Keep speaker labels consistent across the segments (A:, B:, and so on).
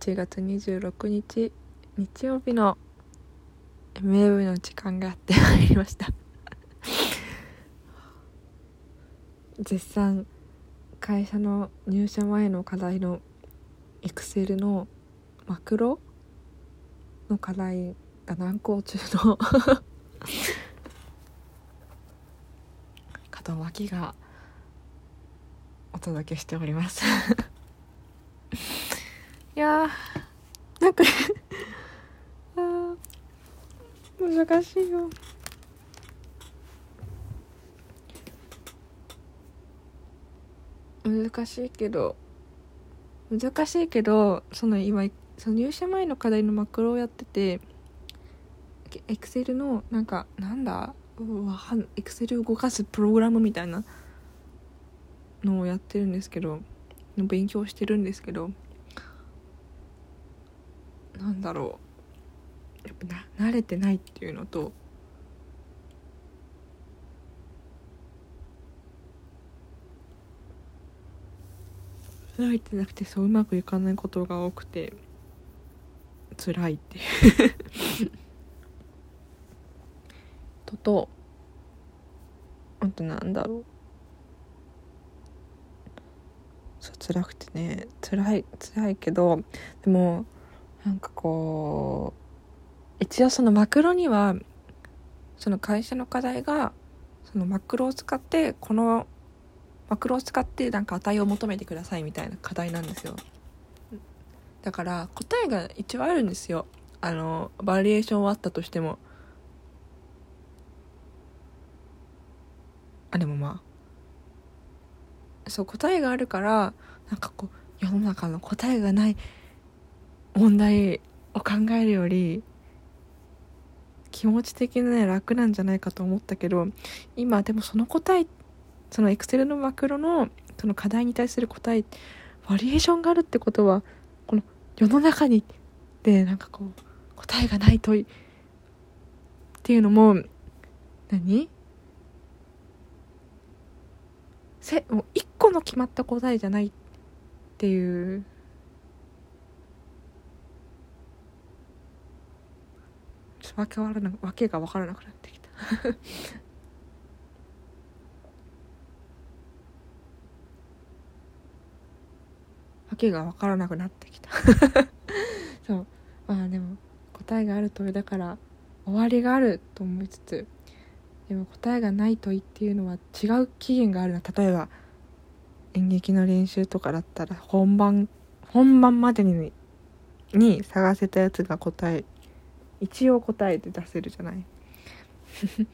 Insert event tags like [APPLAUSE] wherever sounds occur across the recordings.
A: 1月26日日曜日の MAV の時間がやってまいりました。[LAUGHS] 絶賛会社の入社前の課題の Excel のマクロの課題が難航中の [LAUGHS] 門脇がお届けしております。いやー。なんか。あ難しいよ。難しいけど。難しいけどその今その入社前の課題のマクロをやっててエクセルのなんかなんだ？エクセル動かすプログラムみたいなのをやってるんですけど勉強してるんですけど。なんだろう。やっぱな慣れてないっていうのと。慣れてなくてそううまくいかないことが多くて。辛いっていう。[LAUGHS] とと。あとなんだろう。そう辛くてね。辛い辛いけどでもなんかこう一応そのマクロにはその会社の課題がそのマクロを使ってこのマクロを使ってなんか値を求めてくださいみたいな課題なんですよ。だから答えが一応あるんですよ。あのバリエーションはあったとしても。あでもまあ。そう答えがあるからなんかこう世の中の答えがない問題を考えるより気持ち的にね楽なんじゃないかと思ったけど今でもその答えそのエクセルのマクロのその課題に対する答えバリエーションがあるってことはこの世の中にでなんかこう答えがない問いっていうのも何？せもう一個の決まった答えじゃないっていうわけわからなわけが分からなくなってきた。[LAUGHS] わけが分からなくなってきた。[LAUGHS] そう。まあでも答えがある問いだから終わりがあると思いつつでも答えがない問いっていうのは違う期限があるな。例えば演劇の練習とかだったら本番本番までにに探せたやつが答え一応答えて出せるじゃない？[LAUGHS]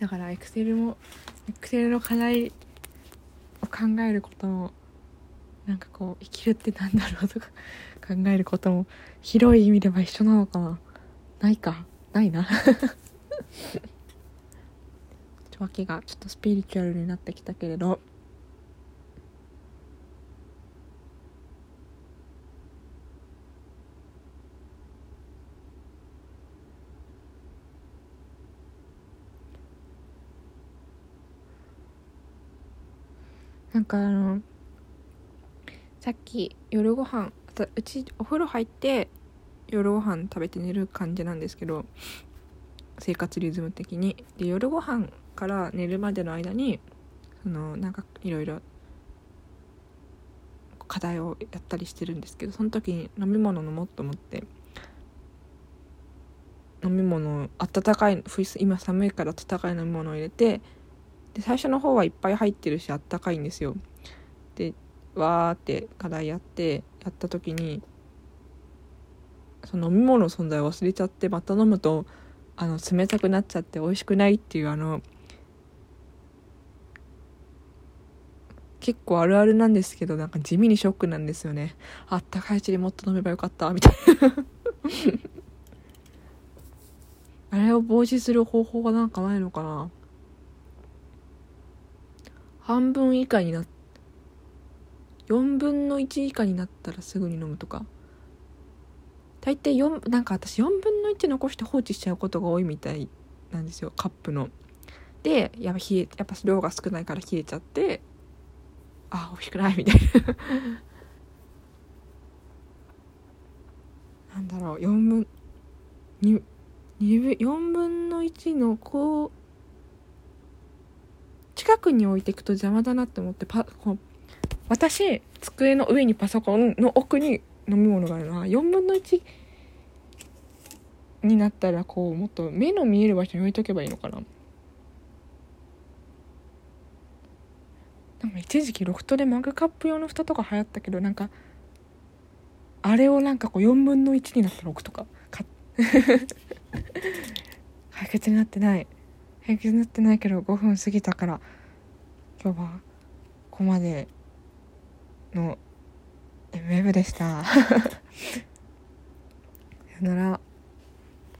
A: だからエクセルもエクセルの課題を考えることもなんかこう生きるってなんだろうとか [LAUGHS] 考えることも広い意味では一緒なのかな？ないか？ないな？[LAUGHS] 訳がちょっとスピリチュアルになってきたけれど。なんかあのさっき夜ご飯うちお風呂入って夜ご飯食べて寝る感じなんですけど生活リズム的に。で夜ご飯から寝るまでの間にそのなんかいろいろ課題をやったりしてるんですけどその時に飲み物飲もうと思って飲み物温かい今寒いから温かい飲み物を入れてで最初の方はいっぱい入ってるしあったかいんですよ。でわーって課題やってやった時にその飲み物の存在を忘れちゃってまた飲むとあの冷たくなっちゃって美味しくないっていうあの結構あるあるなんですけどなんか地味にショックなんですよね。あったかいうちにもっと飲めばよかったみたいな。[LAUGHS] あれを防止する方法がなんかないのかな。半分以下になっ4分の1以下になったらすぐに飲むとか。大体4なんか私4分の1残して放置しちゃうことが多いみたいなんですよ。カップの。でやっぱ冷えやっぱ量が少ないから冷えちゃってあ美味しくないみたいな。[LAUGHS] なんだろう。4分2 2 4分の1のこう近くに置いていくと邪魔だなって思ってパこう私机の上にパソコンの奥に飲み物があるの。は4分の1になったらこうもっと目の見える場所に置いとけばいいのかな。なんか一時期ロフトでマグカップ用の蓋とか流行ったけどなんかあれをなんかこう4分の1になったら置くとか。か [LAUGHS] 解決になってない。平気になってないけど5分過ぎたから今日はここまでの MM でした。[LAUGHS] さよなら。